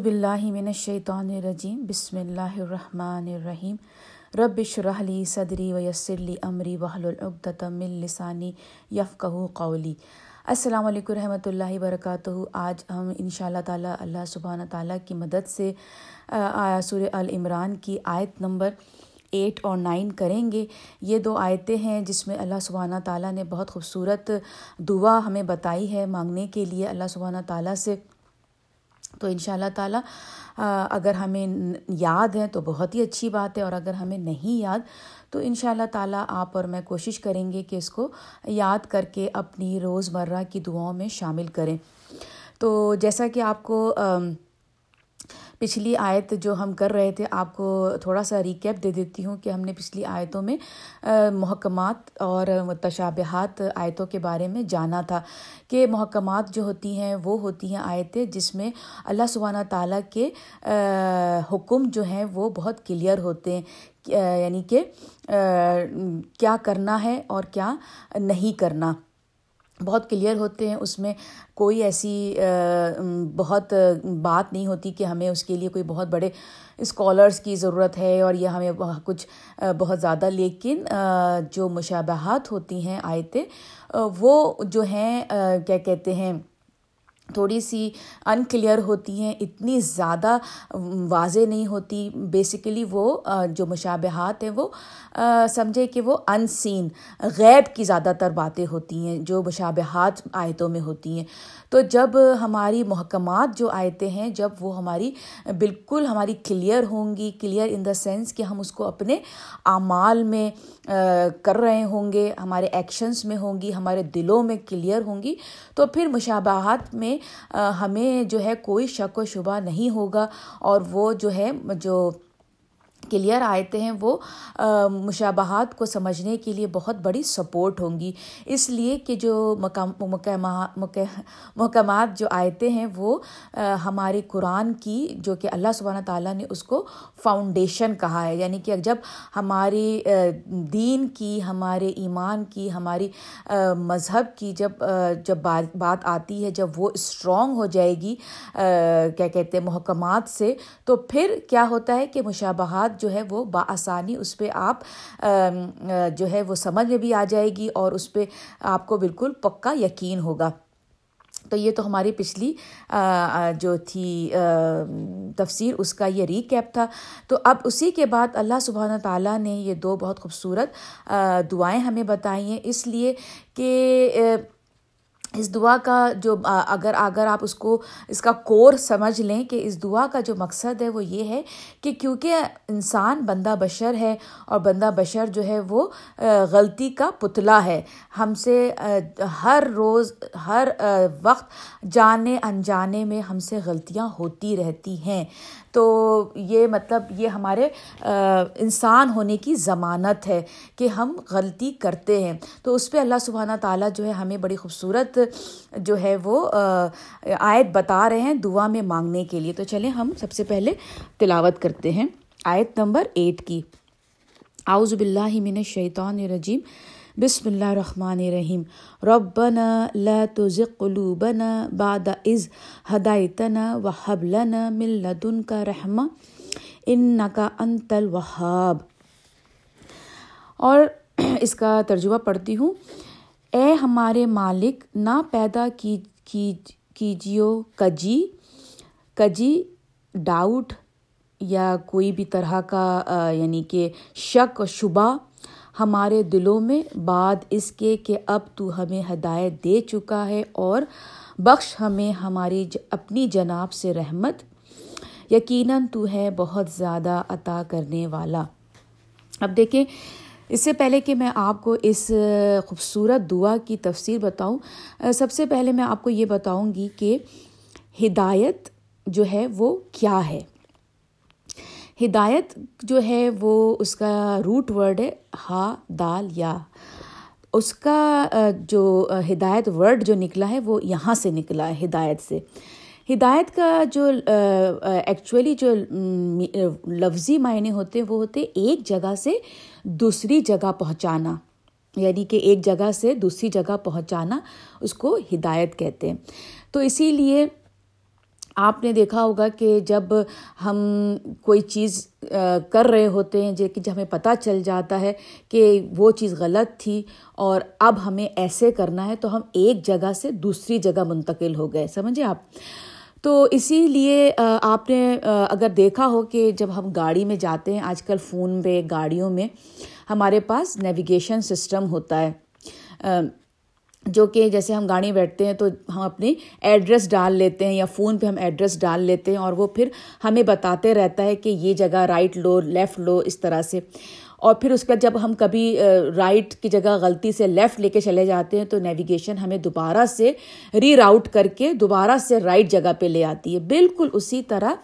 باللہ من الشیطان الرجیم، بسم اللہ الرحمن الرحیم۔ رب شرحلی صدری ویسر عمری وحل من لسانی یفقہ قولی۔ السلام علیکم رحمۃ اللہ وبرکاتہ۔ آج ہم ان شاء اللہ تعالیٰ اللہ سبحانہ تعالیٰ کی مدد سے سور العمران کی آیت نمبر ایٹ اور نائن کریں گے۔ یہ دو آیتیں ہیں جس میں اللہ سبحانہ تعالیٰ نے بہت خوبصورت دعا ہمیں بتائی ہے مانگنے کے لیے۔ اللہ سبحانہ تعالیٰ سے تو ان شاء اللہ تعالیٰ اگر ہمیں یاد ہے تو بہت ہی اچھی بات ہے اور اگر ہمیں نہیں یاد تو ان شاء اللہ تعالیٰ آپ اور میں کوشش کریں گے کہ اس کو یاد کر کے اپنی روزمرہ کی دعاؤں میں شامل کریں۔ تو جیسا کہ آپ کو پچھلی آیت جو ہم کر رہے تھے، آپ کو تھوڑا سا ریکیپ دے دیتی ہوں کہ ہم نے پچھلی آیتوں میں محکمات اور تشابہات آیتوں کے بارے میں جانا تھا کہ محکمات جو ہوتی ہیں، وہ ہوتی ہیں آیتیں جس میں اللہ سبحانہ تعالیٰ کے حکم جو ہیں وہ بہت کلیئر ہوتے ہیں یعنی کہ کیا کرنا ہے اور کیا نہیں کرنا۔ بہت کلیئر ہوتے ہیں، اس میں کوئی ایسی بہت بات نہیں ہوتی کہ ہمیں اس کے لیے کوئی بہت بڑے اسکالرس کی ضرورت ہے اور یہ ہمیں کچھ بہت زیادہ۔ لیکن جو مشابہات ہوتی ہیں آیتیں وہ جو ہیں کیا کہتے ہیں تھوڑی سی ان کلیئر ہوتی ہیں، اتنی زیادہ واضح نہیں ہوتی۔ بیسیکلی وہ جو مشابہات ہیں، وہ سمجھے کہ وہ ان سین غیب کی زیادہ تر باتیں ہوتی ہیں، جو مشابہات آیتوں میں ہوتی ہیں۔ تو جب ہماری محکمات جو آیتیں ہیں، جب وہ ہماری بالکل ہماری کلیئر ہوں گی کلیئر ان دا سینس کہ ہم اس کو اپنے اعمال میں کر رہے ہوں گے، ہمارے ایکشنس میں ہوں گی، ہمارے دلوں میں کلیئر ہوں گی، تو پھر مشابہات میں ہمیں جو ہے کوئی شک و شبہ نہیں ہوگا اور وہ جو ہے جو کلیئر آیتیں ہیں، وہ مشابہات کو سمجھنے کے لیے بہت بڑی سپورٹ ہوں گی۔ اس لیے کہ جو محکمات جو آیتیں ہیں، وہ ہمارے قرآن کی، جو کہ اللہ سبحانہ تعالیٰ نے اس کو فاؤنڈیشن کہا ہے۔ یعنی کہ جب ہماری دین کی، ہمارے ایمان کی، ہماری مذہب کی جب جب بات بات آتی ہے، جب وہ اسٹرانگ ہو جائے گی کیا کہتے ہیں، محکمات سے، تو پھر کیا ہوتا ہے کہ مشابہات جو ہے وہ بآسانی اس پہ آپ جو ہے وہ سمجھ میں بھی آ جائے گی اور اس پہ آپ کو بالکل پکا یقین ہوگا۔ تو یہ تو ہماری پچھلی جو تھی تفسیر، اس کا یہ ریکیپ تھا۔ تو اب اسی کے بعد اللہ سبحانہ تعالیٰ نے یہ دو بہت خوبصورت دعائیں ہمیں بتائی ہیں۔ اس لیے کہ اس دعا کا جو اگر اگر آپ اس کو، اس کا کور سمجھ لیں کہ اس دعا کا جو مقصد ہے وہ یہ ہے کہ کیونکہ انسان بندہ بشر ہے اور بندہ بشر جو ہے وہ غلطی کا پتلا ہے۔ ہم سے ہر روز، ہر وقت جانے، انجانے میں ہم سے غلطیاں ہوتی رہتی ہیں۔ تو یہ مطلب یہ ہمارے انسان ہونے کی ضمانت ہے کہ ہم غلطی کرتے ہیں۔ تو اس پہ اللہ سبحانہ تعالیٰ جو ہے ہمیں بڑی خوبصورت جو ہے وہ آیت بتا رہے ہیں دعا میں مانگنے کے لیے۔ تو چلیں ہم سب سے پہلے تلاوت کرتے ہیں آیت نمبر ایٹ کی۔ آؤز باللہ من الشیطان الرجیم۔ بسم اللہ الرحمن الرحیم. ربنا لا تزغ قلوبنا بعد اذ هديتنا وهب لنا من لدنك رحمة انك انت الوهاب اور اس کا ترجمہ پڑھتی ہوں. اے ہمارے مالک، نہ پیدا کی کیجیو کجی کجی، ڈاؤٹ یا کوئی بھی طرح کا یعنی کہ شک و شبہ ہمارے دلوں میں بعد اس کے کہ اب تو ہمیں ہدایت دے چکا ہے اور بخش ہمیں ہماری اپنی جناب سے رحمت۔ یقیناً تو ہے بہت زیادہ عطا کرنے والا۔ اب دیکھیں، اس سے پہلے کہ میں آپ کو اس خوبصورت دعا کی تفسیر بتاؤں سب سے پہلے میں آپ کو یہ بتاؤں گی کہ ہدایت جو ہے وہ کیا ہے۔ ہدایت جو ہے وہ اس کا روٹ ورڈ ہے، ہا، دال، یا۔ اس کا جو ہدایت ورڈ جو نکلا ہے، وہ یہاں سے نکلا ہے، ہدایت سے۔ ہدایت کا جو ایکچولی جو لفظی معنی ہوتے ہیں، وہ ہوتے ایک جگہ سے دوسری جگہ پہنچانا۔ یعنی کہ ایک جگہ سے دوسری جگہ پہنچانا اس کو ہدایت کہتے ہیں۔ تو اسی لیے آپ نے دیکھا ہوگا کہ جب ہم کوئی چیز کر رہے ہوتے ہیں کہ جب ہمیں پتہ چل جاتا ہے کہ وہ چیز غلط تھی اور اب ہمیں ایسے کرنا ہے تو ہم ایک جگہ سے دوسری جگہ منتقل ہو گئے، سمجھے آپ؟ تو اسی لیے آپ نے اگر دیکھا ہو کہ جب ہم گاڑی میں جاتے ہیں، آج کل فون پہ، گاڑیوں میں، ہمارے پاس نیویگیشن سسٹم ہوتا ہے۔ جو کہ جیسے ہم گاڑی بیٹھتے ہیں تو ہم اپنی ایڈریس ڈال لیتے ہیں یا فون پہ ہم ایڈریس ڈال لیتے ہیں اور وہ پھر ہمیں بتاتے رہتا ہے کہ یہ جگہ رائٹ لو لیفٹ لو، اس طرح سے۔ اور پھر اس کا جب ہم کبھی رائٹ کی جگہ غلطی سے لیفٹ لے کے چلے جاتے ہیں تو نیویگیشن ہمیں دوبارہ سے ری راؤٹ کر کے دوبارہ سے رائٹ جگہ پہ لے آتی ہے۔ بالکل اسی طرح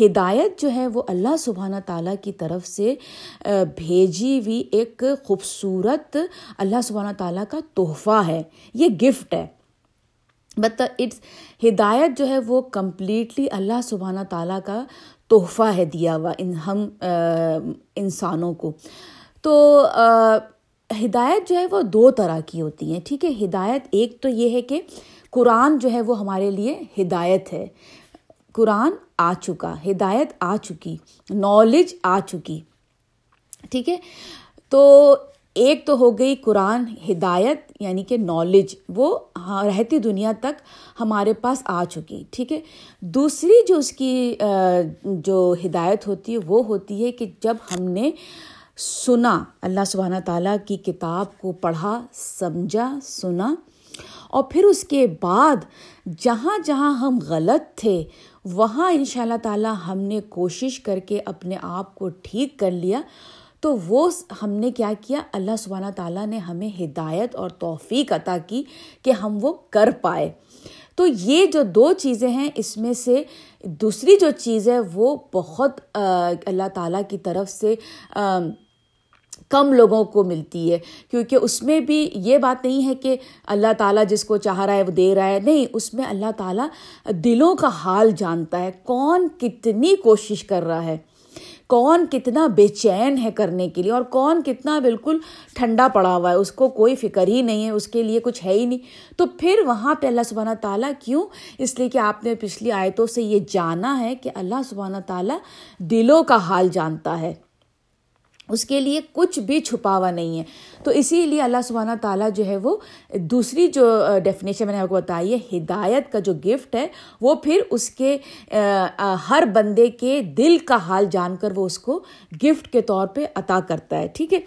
ہدایت جو ہے وہ اللہ سبحانہ تعالیٰ کی طرف سے بھیجی ہوئی ایک خوبصورت اللہ سبحانہ تعالیٰ کا تحفہ ہے۔ یہ گفٹ ہے۔ بٹ اٹس ہدایت جو ہے وہ کمپلیٹلی اللہ سبحانہ تعالیٰ کا تحفہ ہے دیا ہوا ان ہم انسانوں کو۔ تو ہدایت جو ہے وہ دو طرح کی ہوتی ہیں، ٹھیک ہے؟ ہدایت ایک تو یہ ہے کہ قرآن جو ہے وہ ہمارے لیے ہدایت ہے۔ قرآن آ چکا، ہدایت آ چکی نالج آ چکی۔ ٹھیک ہے؟ تو ایک تو ہو گئی قرآن ہدایت یعنی کہ نالج وہ ہاں، رہتی دنیا تک ہمارے پاس آ چکی۔ ٹھیک ہے؟ دوسری جو اس کی جو ہدایت ہوتی ہے، وہ ہوتی ہے کہ جب ہم نے سنا، اللہ سبحانہ تعالیٰ کی کتاب کو پڑھا، سمجھا، سنا اور پھر اس کے بعد جہاں جہاں ہم غلط تھے، وہاں ان شاء اللہ تعالیٰ ہم نے کوشش کر کے اپنے آپ کو ٹھیک کر لیا۔ تو وہ ہم نے کیا کیا؟ اللہ سبحانہ تعالیٰ نے ہمیں ہدایت اور توفیق عطا کی کہ ہم وہ کر پائے۔ تو یہ جو دو چیزیں ہیں، اس میں سے دوسری جو چیز ہے، وہ بہت اللہ تعالیٰ کی طرف سے کم لوگوں کو ملتی ہے، کیونکہ اس میں بھی یہ بات نہیں ہے کہ اللہ تعالیٰ جس کو چاہ رہا ہے وہ دے رہا ہے، نہیں، اس میں اللہ تعالیٰ دلوں کا حال جانتا ہے، کون کتنی کوشش کر رہا ہے، کون کتنا بے چین ہے کرنے کے لیے اور کون کتنا بالکل ٹھنڈا پڑا ہوا ہے، اس کو کوئی فکر ہی نہیں ہے، اس کے لیے کچھ ہے ہی نہیں۔ تو پھر وہاں پہ اللہ سبحانہ تعالیٰ کیوں؟ اس لیے کہ آپ نے پچھلی آیتوں سے یہ جانا ہے کہ اللہ سبحانہ تعالیٰ دلوں کا حال جانتا ہے۔ اس کے لیے کچھ بھی چھپا ہوا نہیں ہے۔ تو اسی لیے اللہ سبحانہ تعالیٰ جو ہے وہ دوسری جو ڈیفینیشن میں نے آپ کو بتائی ہے، ہدایت کا جو گفٹ ہے، وہ پھر اس کے ہر بندے کے دل کا حال جان کر وہ اس کو گفٹ کے طور پہ عطا کرتا ہے۔ ٹھیک ہے؟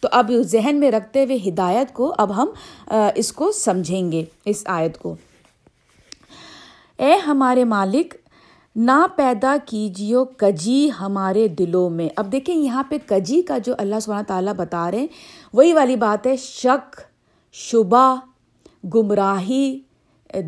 تو اب ذہن میں رکھتے ہوئے ہدایت کو اب ہم اس کو سمجھیں گے، اس آیت کو۔ اے ہمارے مالک نہ پیدا کیجیو کجی ہمارے دلوں میں۔ اب دیکھیں یہاں پہ کجی کا جو اللہ سبحانہ تعالیٰ بتا رہے ہیں، وہی والی بات ہے، شک، شبہ، گمراہی،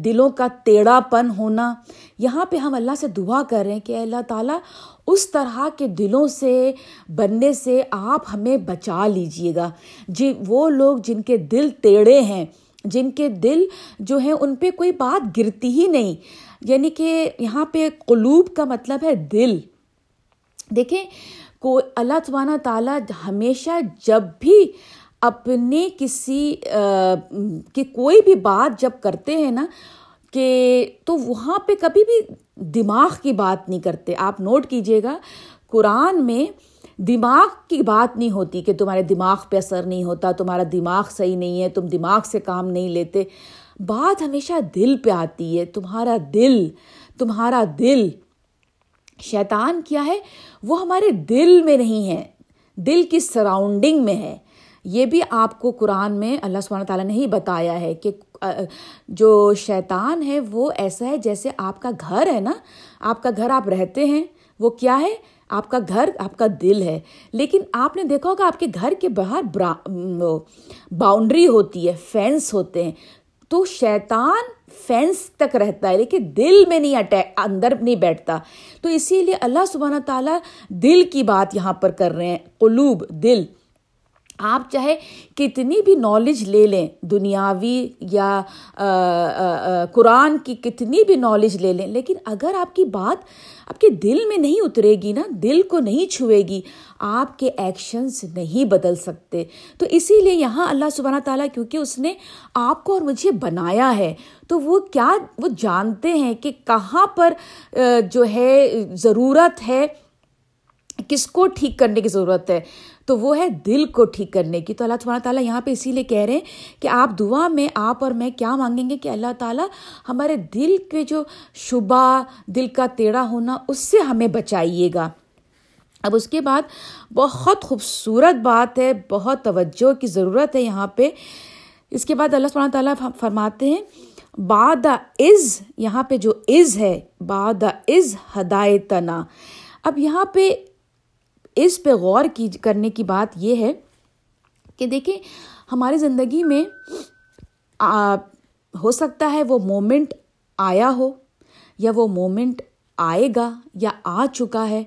دلوں کا ٹیڑھا پن ہونا۔ یہاں پہ ہم اللہ سے دعا کر رہے ہیں کہ اللہ تعالیٰ، اس طرح کے دلوں سے، بننے سے آپ ہمیں بچا لیجیے گا۔ جی وہ لوگ جن کے دل ٹیڑھے ہیں، جن کے دل جو ہیں، ان پہ کوئی بات گرتی ہی نہیں۔ یعنی کہ یہاں پہ قلوب کا مطلب ہے دل۔ دیکھیں، کو اللہ سبحانہ تعالیٰ ہمیشہ جب بھی اپنے کسی کہ کوئی بھی بات جب کرتے ہیں نا، کہ تو وہاں پہ کبھی بھی دماغ کی بات نہیں کرتے۔ آپ نوٹ کیجیے گا، قرآن میں دماغ کی بات نہیں ہوتی کہ تمہارے دماغ پہ اثر نہیں ہوتا، تمہارا دماغ صحیح نہیں ہے، تم دماغ سے کام نہیں لیتے۔ بات ہمیشہ دل پہ آتی ہے، تمہارا دل تمہارا دل۔ شیطان کیا ہے؟ وہ ہمارے دل میں نہیں ہے، دل کی سراؤنڈنگ میں ہے۔ یہ بھی آپ کو قرآن میں اللہ سبحانہ تعالیٰ نے ہی بتایا ہے کہ جو شیطان ہے وہ ایسا ہے جیسے آپ کا گھر ہے نا۔ آپ کا گھر آپ رہتے ہیں، وہ کیا ہے؟ آپ کا گھر، آپ کا دل ہے۔ لیکن آپ نے دیکھا ہوگا آپ کے گھر کے باہر باؤنڈری ہوتی ہے، فینس ہوتے ہیں۔ تو شیطان فینس تک رہتا ہے، لیکن دل میں نہیں اٹیک اندر نہیں بیٹھتا۔ تو اسی لیے اللہ سبحانہ تعالیٰ دل کی بات یہاں پر کر رہے ہیں۔ قلوب، دل۔ آپ چاہے کتنی بھی نالج لے لیں، دنیاوی یا قرآن کی کتنی بھی نالج لے لیں، لیکن اگر آپ کی بات آپ کے دل میں نہیں اترے گی نا، دل کو نہیں چھوئے گی، آپ کے ایکشنس نہیں بدل سکتے۔ تو اسی لیے یہاں اللہ سبحانہ تعالیٰ کیونکہ اس نے آپ کو اور مجھے بنایا ہے، تو وہ کیا، وہ جانتے ہیں کہ کہاں پر جو ہے ضرورت ہے، کس کو ٹھیک کرنے کی ضرورت ہے۔ تو وہ ہے دل کو ٹھیک کرنے کی۔ تو اللہ سبحانہ تعالیٰ یہاں پہ اسی لیے کہہ رہے ہیں کہ آپ دعا میں، آپ اور میں کیا مانگیں گے کہ اللہ تعالیٰ ہمارے دل کے جو شبہ، دل کا تیڑھا ہونا، اس سے ہمیں بچائیے گا۔ اب اس کے بعد بہت خوبصورت بات ہے، بہت توجہ کی ضرورت ہے یہاں پہ۔ اس کے بعد اللہ سبحانہ تعالیٰ فرماتے ہیں باد از، یہاں پہ جو از ہے باد از ہدایتنا۔ اب یہاں پہ اس پہ غور کی کرنے کی بات یہ ہے کہ دیکھیں ہماری زندگی میں ہو سکتا ہے وہ مومنٹ آیا ہو یا وہ مومنٹ آئے گا یا آ چکا ہے۔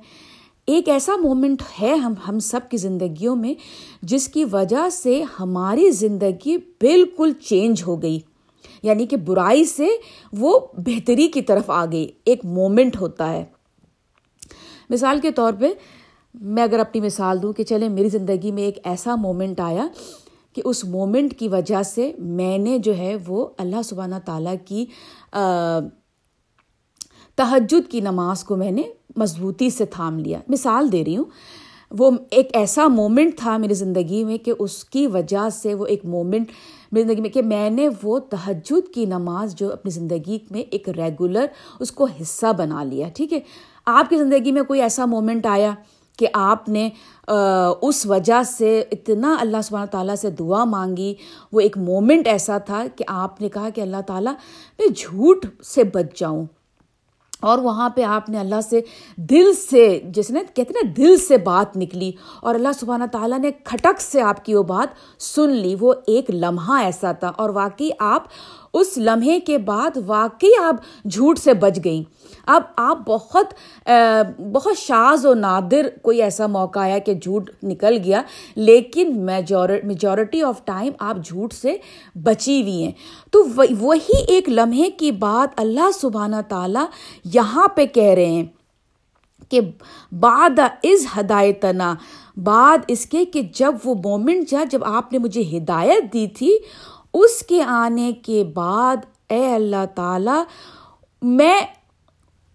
ایک ایسا مومنٹ ہے ہم ہم سب کی زندگیوں میں جس کی وجہ سے ہماری زندگی بالکل چینج ہو گئی۔ یعنی کہ برائی سے وہ بہتری کی طرف آ گئی، ایک مومنٹ ہوتا ہے۔ مثال کے طور پہ میں اگر اپنی مثال دوں کہ چلیں میری زندگی میں ایک ایسا مومنٹ آیا کہ اس مومنٹ کی وجہ سے میں نے جو ہے وہ اللہ سبحانہ تعالیٰ کی تہجد کی نماز کو میں نے مضبوطی سے تھام لیا۔ مثال دے رہی ہوں، وہ ایک ایسا مومنٹ تھا میری زندگی میں کہ اس کی وجہ سے وہ ایک مومنٹ میری زندگی میں کہ میں نے وہ تہجد کی نماز جو اپنی زندگی میں ایک ریگولر اس کو حصہ بنا لیا۔ ٹھیک ہے، آپ کی زندگی میں کوئی ایسا مومنٹ آیا کہ آپ نے اس وجہ سے اتنا اللہ سبحانہ تعالیٰ سے دعا مانگی۔ وہ ایک مومنٹ ایسا تھا کہ آپ نے کہا کہ اللہ تعالیٰ، میں جھوٹ سے بچ جاؤں۔ اور وہاں پہ آپ نے اللہ سے دل سے جس نے کہتے نا، دل سے بات نکلی۔ اور اللہ سبحانہ تعالیٰ نے کھٹک سے آپ کی وہ بات سن لی۔ وہ ایک لمحہ ایسا تھا۔ اور واقعی آپ اس لمحے کے بعد واقعی آپ جھوٹ سے بچ گئیں۔ اب آپ بہت بہت شاز و نادر کوئی ایسا موقع آیا کہ جھوٹ نکل گیا، لیکن میجورٹی آف ٹائم آپ جھوٹ سے بچی ہوئی ہیں۔ تو وہی ایک لمحے کی بات اللہ سبحانہ تعالیٰ یہاں پہ کہہ رہے ہیں کہ بعد از ہدایتنا، بعد اس کے کہ جب وہ مومنٹ جا، جب آپ نے مجھے ہدایت دی تھی اس کے آنے کے بعد اے اللہ تعالیٰ، میں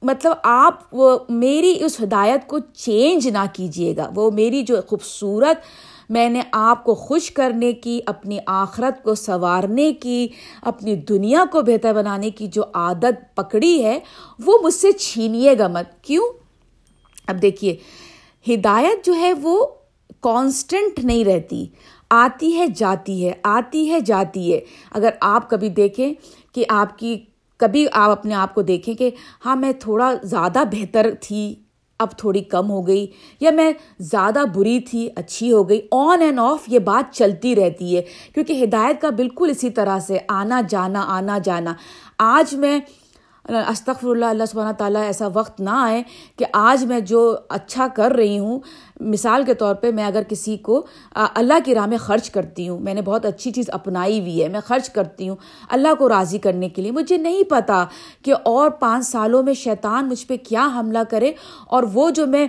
مطلب آپ وہ میری اس ہدایت کو چینج نہ کیجیے گا۔ وہ میری جو خوبصورت میں نے آپ کو خوش کرنے کی، اپنی آخرت کو سنوارنے کی، اپنی دنیا کو بہتر بنانے کی جو عادت پکڑی ہے، وہ مجھ سے چھینیے گا مت۔ کیوں؟ اب دیکھیے، ہدایت جو ہے وہ کانسٹنٹ نہیں رہتی۔ آتی ہے، جاتی ہے، آتی ہے، جاتی ہے۔ اگر آپ کبھی دیکھیں کہ آپ کی، کبھی آپ اپنے آپ کو دیکھیں کہ ہاں میں تھوڑا زیادہ بہتر تھی، اب تھوڑی کم ہو گئی، یا میں زیادہ بری تھی، اچھی ہو گئی آن اینڈ آف یہ بات چلتی رہتی ہے۔ کیونکہ ہدایت کا بالکل اسی طرح سے آنا جانا آنا جانا۔ آج میں استغفر اللہ اللہ سبحانہ تعالیٰ ایسا وقت نہ آئے کہ آج میں جو اچھا کر رہی ہوں، مثال کے طور پہ میں اگر کسی کو اللہ کی راہ میں خرچ کرتی ہوں، میں نے بہت اچھی چیز اپنائی ہوئی ہے، میں خرچ کرتی ہوں، اللہ کو راضی کرنے کے لیے مجھے نہیں پتا کہ اور پانچ سالوں میں شیطان مجھ پہ کیا حملہ کرے اور وہ جو میں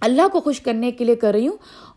اللہ کو خوش کرنے کے لیے کر رہی ہوں،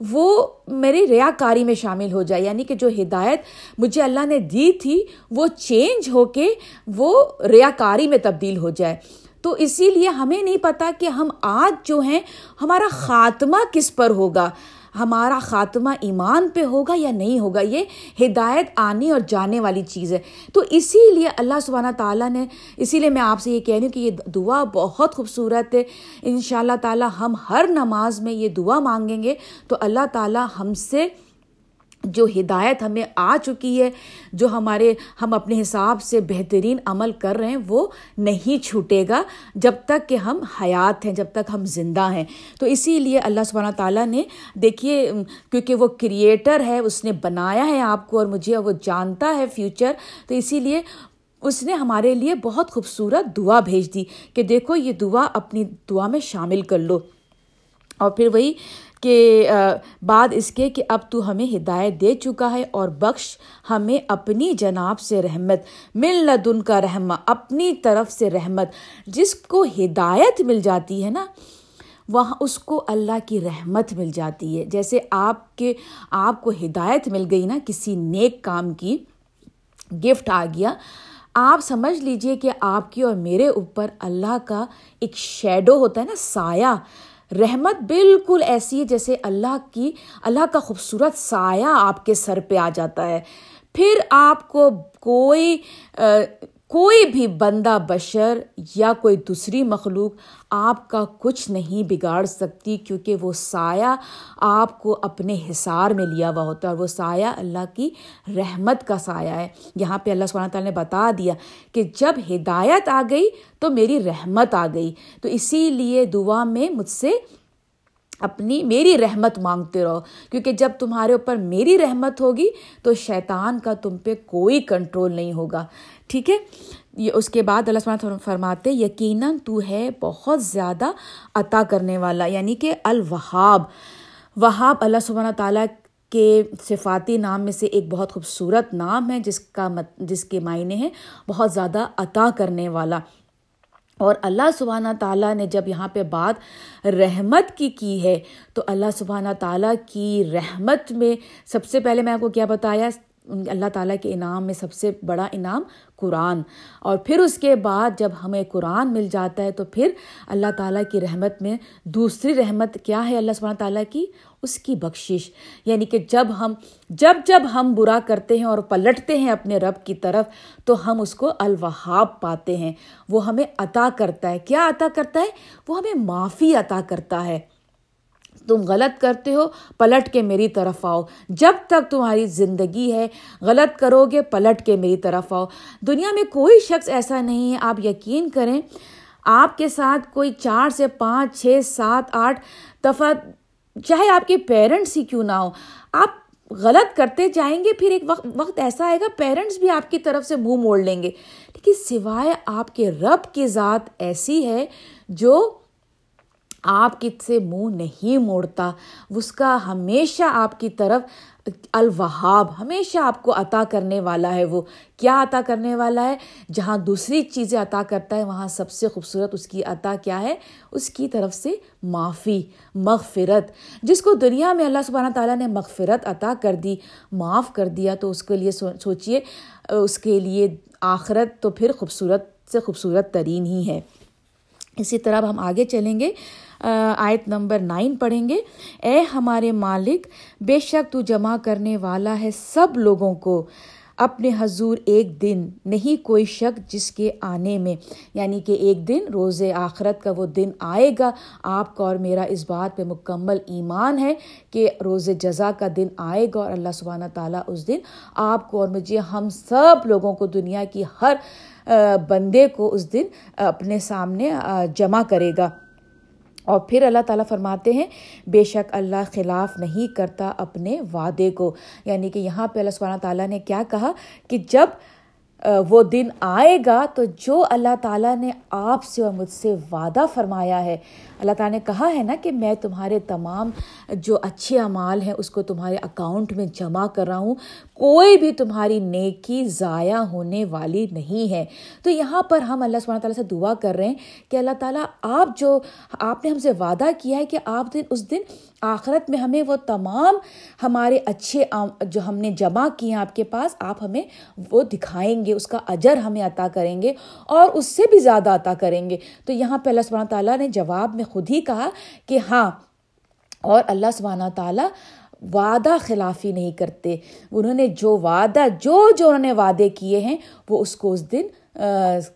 وہ میری ریا کاری میں شامل ہو جائے۔ یعنی کہ جو ہدایت مجھے اللہ نے دی تھی، وہ چینج ہو کے وہ ریا کاری میں تبدیل ہو جائے۔ تو اسی لیے ہمیں نہیں پتا کہ ہم آج جو ہیں، ہمارا خاتمہ کس پر ہوگا۔ ہمارا خاتمہ ایمان پہ ہوگا یا نہیں ہوگا، یہ ہدایت آنے اور جانے والی چیز ہے۔ تو اسی لیے اللہ سبحانہ تعالیٰ نے، اسی لیے میں آپ سے یہ کہہ رہی ہوں کہ یہ دعا بہت خوبصورت ہے۔ ان شاء اللہ تعالیٰ ہم ہر نماز میں یہ دعا مانگیں گے۔ تو اللہ تعالیٰ ہم سے جو ہدایت ہمیں آ چکی ہے، جو ہمارے، ہم اپنے حساب سے بہترین عمل کر رہے ہیں، وہ نہیں چھوٹے گا جب تک کہ ہم حیات ہیں، جب تک ہم زندہ ہیں۔ تو اسی لیے اللہ سبحانہ تعالیٰ نے، دیکھیے، کیونکہ وہ کریٹر ہے، اس نے بنایا ہے آپ کو اور مجھے وہ جانتا ہے فیوچر تو اسی لیے اس نے ہمارے لیے بہت خوبصورت دعا بھیج دی کہ دیکھو، یہ دعا اپنی دعا میں شامل کر لو۔ اور پھر وہی کہ بعد اس کے کہ اب تو ہمیں ہدایت دے چکا ہے اور بخش ہمیں اپنی جناب سے رحمت مل لدن کا رحمہ، اپنی طرف سے رحمت۔ جس کو ہدایت مل جاتی ہے نا، وہاں اس کو اللہ کی رحمت مل جاتی ہے۔ جیسے آپ کے، آپ کو ہدایت مل گئی نا، کسی نیک کام کی گفٹ آ گیا۔ آپ سمجھ لیجیے کہ آپ کی اور میرے اوپر اللہ کا ایک شیڈو ہوتا ہے نا، سایہ۔ رحمت بالکل ایسی ہے جیسے اللہ کی، اللہ کا خوبصورت سایہ آپ کے سر پہ آ جاتا ہے۔ پھر آپ کو کوئی کوئی بھی بندہ بشر یا کوئی دوسری مخلوق آپ کا کچھ نہیں بگاڑ سکتی کیونکہ وہ سایہ آپ کو اپنے حصار میں لیا ہوا ہوتا ہے اور وہ سایہ اللہ کی رحمت کا سایہ ہے۔ یہاں پہ اللہ سبحانہ تعالیٰ نے بتا دیا کہ جب ہدایت آ گئی تو میری رحمت آ گئی۔ تو اسی لیے دعا میں مجھ سے اپنی میری رحمت مانگتے رہو۔ کیونکہ جب تمہارے اوپر میری رحمت ہوگی تو شیطان کا تم پہ کوئی کنٹرول نہیں ہوگا۔ ٹھیک ہے؟ یہ اس کے بعد اللہ سبحانہ فرماتے یقیناً تو ہے بہت زیادہ عطا کرنے والا یعنی کہ الوہاب۔ وہاب اللہ سبحانہ تعالیٰ کے صفاتی نام میں سے ایک بہت خوبصورت نام ہے، جس کا جس کے معنی ہیں بہت زیادہ عطا کرنے والا۔ اور اللہ سبحانہ تعالیٰ نے جب یہاں پہ بات رحمت کی کی ہے، تو اللہ سبحانہ تعالیٰ کی رحمت میں سب سے پہلے میں آپ کو کیا بتایا؟ اللہ تعالیٰ کے انعام میں سب سے بڑا انعام قرآن۔ اور پھر اس کے بعد جب ہمیں قرآن مل جاتا ہے تو پھر اللہ تعالیٰ کی رحمت میں دوسری رحمت کیا ہے اللہ سبحانہ تعالیٰ کی؟ اس کی بخشش۔ یعنی کہ جب ہم، جب جب ہم برا کرتے ہیں اور پلٹتے ہیں اپنے رب کی طرف تو ہم اس کو الوہاب پاتے ہیں۔ وہ ہمیں عطا کرتا ہے۔ کیا عطا کرتا ہے؟ وہ ہمیں معافی عطا کرتا ہے۔ تم غلط کرتے ہو، پلٹ کے میری طرف آؤ۔ جب تک تمہاری زندگی ہے، غلط کرو گے، پلٹ کے میری طرف آؤ۔ دنیا میں کوئی شخص ایسا نہیں ہے، آپ یقین کریں۔ آپ کے ساتھ کوئی چار سے پانچ، چھ، سات، آٹھ دفعہ، چاہے آپ کے پیرنٹس ہی کیوں نہ ہو آپ غلط کرتے جائیں گے، پھر ایک وقت وقت ایسا آئے گا، پیرنٹس بھی آپ کی طرف سے منہ مو موڑ لیں گے۔ لیکن سوائے آپ کے رب کی ذات ایسی ہے جو آپ کی سے منہ نہیں موڑتا۔ اس کا ہمیشہ آپ کی طرف الوہاب، ہمیشہ آپ کو عطا کرنے والا ہے وہ۔ کیا عطا کرنے والا ہے؟ جہاں دوسری چیزیں عطا کرتا ہے، وہاں سب سے خوبصورت اس کی عطا کیا ہے؟ اس کی طرف سے معافی، مغفرت۔ جس کو دنیا میں اللہ سبحانہ تعالیٰ نے مغفرت عطا کر دی، معاف کر دیا، تو اس کے لیے سوچیے اس کے لیے آخرت تو پھر خوبصورت سے خوبصورت ترین ہی ہے۔ اسی طرح اب ہم آگے چلیں گے۔ آیت نمبر نائن پڑھیں گے۔ اے ہمارے مالک، بے شک تو جمع کرنے والا ہے سب لوگوں کو۔ اپنے حضور ایک دن نہیں، کوئی شک جس کے آنے میں۔ یعنی کہ ایک دن روز آخرت کا وہ دن آئے گا۔ آپ کا اور میرا اس بات پہ مکمل ایمان ہے کہ روز جزا کا دن آئے گا اور اللہ سبحانہ تعالیٰ اس دن آپ کو اور مجھے، ہم سب لوگوں کو، دنیا کی ہر بندے کو اس دن اپنے سامنے جمع کرے گا۔ اور پھر اللہ تعالیٰ فرماتے ہیں، بے شک اللہ خلاف نہیں کرتا اپنے وعدے کو۔ یعنی کہ یہاں پہ اللہ سبحانہ تعالیٰ نے کیا کہا کہ جب وہ دن آئے گا تو جو اللہ تعالیٰ نے آپ سے اور مجھ سے وعدہ فرمایا ہے، اللہ تعالیٰ نے کہا ہے نا کہ میں تمہارے تمام جو اچھے اعمال ہیں، اس کو تمہارے اکاؤنٹ میں جمع کر رہا ہوں۔ کوئی بھی تمہاری نیکی ضائع ہونے والی نہیں ہے۔ تو یہاں پر ہم اللہ سبحانہ تعالیٰ سے دعا کر رہے ہیں کہ اللہ تعالیٰ، آپ جو، آپ نے ہم سے وعدہ کیا ہے کہ آپ دن، اس دن آخرت میں ہمیں وہ تمام ہمارے اچھے جو ہم نے جمع کیے ہیں آپ کے پاس، آپ ہمیں وہ دکھائیں گے، اس کا اجر ہمیں عطا کریں گے اور اس سے بھی زیادہ عطا کریں گے۔ تو یہاں پہ اللہ سبحانہ تعالیٰ نے جواب میں خود ہی کہا کہ ہاں اور اللہ سبحانہ تعالیٰ وعدہ خلافی نہیں کرتے۔ انہوں نے جو وعدہ جو جو انہوں نے وعدے کیے ہیں، وہ اس کو اس دن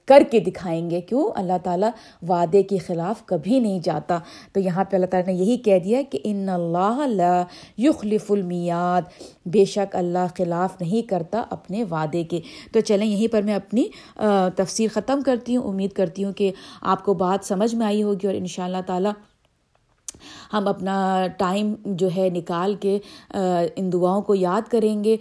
کر کے دکھائیں گے کیوں؟ اللہ تعالیٰ وعدے کے خلاف کبھی نہیں جاتا۔ تو یہاں پہ اللہ تعالیٰ نے یہی کہہ دیا کہ ان اللہ لا یخلف المیاد۔ بے شک اللہ خلاف نہیں کرتا اپنے وعدے کے۔ تو چلیں، یہیں پر میں اپنی تفسیر ختم کرتی ہوں۔ امید کرتی ہوں کہ آپ کو بات سمجھ میں آئی ہوگی اور ان شاء اللہ تعالیٰ ہم اپنا ٹائم جو ہے نکال کے ان دعاؤں کو یاد کریں گے۔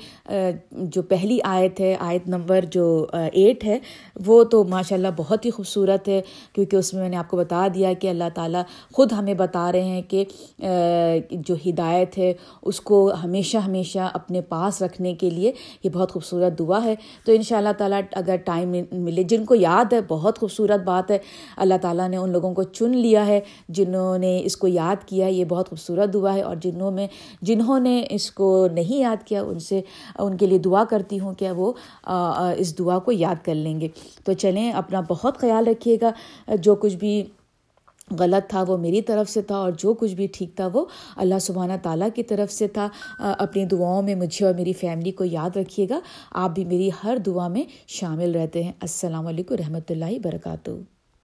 جو پہلی آیت ہے، آیت نمبر جو ایٹ ہے، وہ تو ماشاء اللہ بہت ہی خوبصورت ہے، کیونکہ اس میں میں نے آپ کو بتا دیا کہ اللہ تعالیٰ خود ہمیں بتا رہے ہیں کہ جو ہدایت ہے، اس کو ہمیشہ ہمیشہ اپنے پاس رکھنے کے لیے یہ بہت خوبصورت دعا ہے۔ تو ان شاء اللہ تعالیٰ اگر ٹائم ملے، جن کو یاد ہے، بہت خوبصورت بات ہے۔ اللہ تعالیٰ نے ان لوگوں کو چن لیا ہے، جنہوں نے اس کو یاد یاد کیا، یہ بہت خوبصورت دعا ہے اور جنہوں میں، جنہوں نے اس کو نہیں یاد کیا، ان سے، ان کے لیے دعا کرتی ہوں کہ وہ اس دعا کو یاد کر لیں گے۔ تو چلیں، اپنا بہت خیال رکھیے گا۔ جو کچھ بھی غلط تھا وہ میری طرف سے تھا اور جو کچھ بھی ٹھیک تھا وہ اللہ سبحانہ تعالیٰ کی طرف سے تھا۔ اپنی دعاؤں میں مجھے اور میری فیملی کو یاد رکھیے گا۔ آپ بھی میری ہر دعا میں شامل رہتے ہیں۔ السلام علیکم رحمۃ اللہ وبرکاتہ۔